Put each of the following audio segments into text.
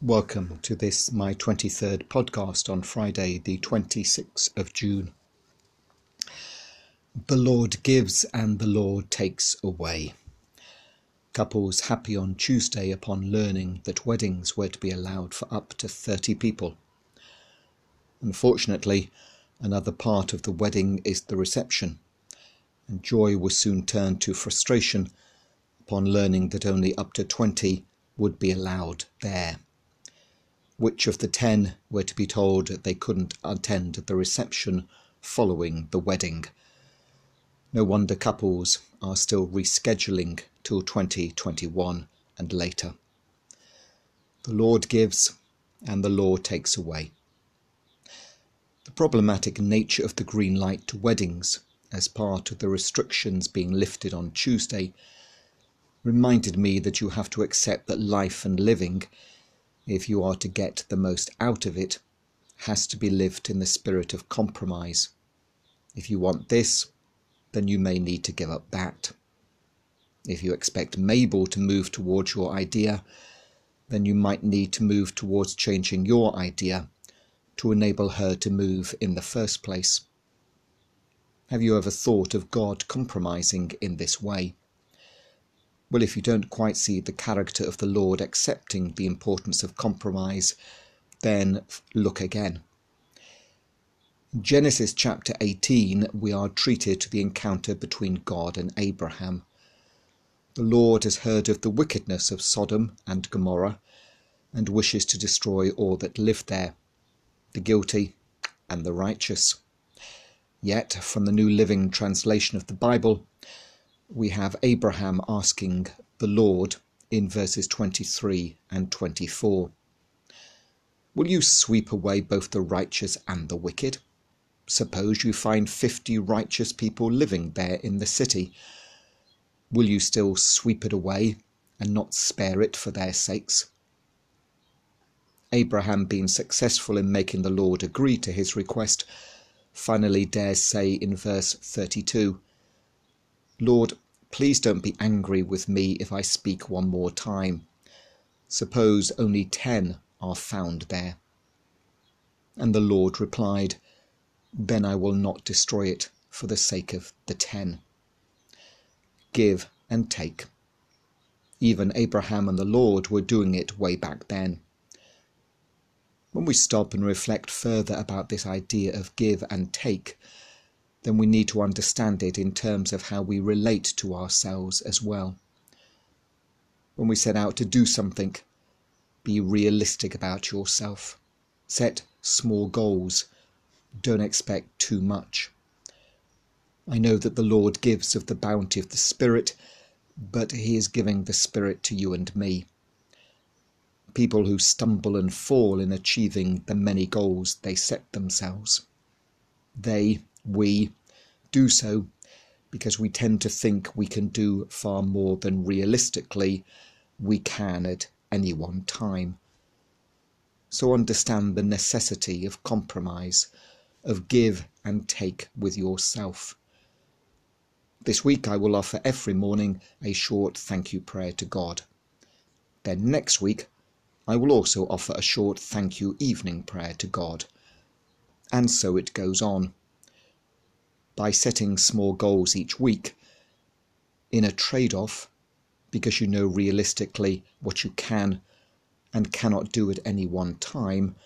Welcome to this, my 23rd podcast on Friday, the 26th of June. The Lord gives and the Lord takes away. Couples happy on Tuesday upon learning that weddings were to be allowed for up to 30 people. Unfortunately, another part of the wedding is the reception, and joy was soon turned to frustration upon learning that only up to 20 would be allowed there which of the ten were to be told they couldn't attend the reception following the wedding. No wonder couples are still rescheduling till 2021 and later. The Lord gives and the Lord takes away. The problematic nature of the green light to weddings as part of the restrictions being lifted on Tuesday reminded me that you have to accept that life and living if you are to get the most out of it, has to be lived in the spirit of compromise. If you want this, then you may need to give up that. If you expect Mabel to move towards your idea, then you might need to move towards changing your idea to enable her to move in the first place. Have you ever thought of God compromising in this way? Well, if you don't quite see the character of the Lord accepting the importance of compromise, then look again. In Genesis chapter 18, we are treated to the encounter between God and Abraham. The Lord has heard of the wickedness of Sodom and Gomorrah and wishes to destroy all that live there, the guilty and the righteous. Yet, from the New Living Translation of the Bible, we have Abraham asking the Lord in verses 23 and 24 Will you sweep away both the righteous and the wicked? Suppose you find fifty righteous people living there in the city. Will you still sweep it away and not spare it for their sakes? Abraham, being successful in making the Lord agree to his request, finally dares say in verse 32 Lord, please don't be angry with me if I speak one more time. Suppose only ten are found there. And the Lord replied, Then I will not destroy it for the sake of the ten. Give and take. Even Abraham and the Lord were doing it way back then. When we stop and reflect further about this idea of give and take, then we need to understand it in terms of how we relate to ourselves as well. When we set out to do something, be realistic about yourself. Set small goals. Don't expect too much. I know that the Lord gives of the bounty of the Spirit, but He is giving the Spirit to you and me. People who stumble and fall in achieving the many goals they set themselves. They, we, do so because we tend to think we can do far more than realistically we can at any one time. So understand the necessity of compromise, of give and take with yourself. This week I will offer every morning a short thank you prayer to God. Then next week I will also offer a short thank you evening prayer to God. And so it goes on by setting small goals each week in a trade off because you know realistically what you can and cannot do at any one time,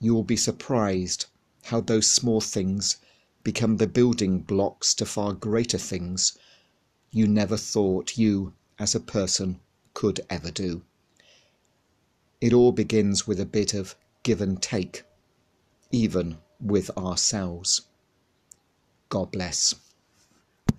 you will be surprised how those small things become the building blocks to far greater things you never thought you, as a person, could ever do. It all begins with a bit of give and take, even with ourselves. God bless.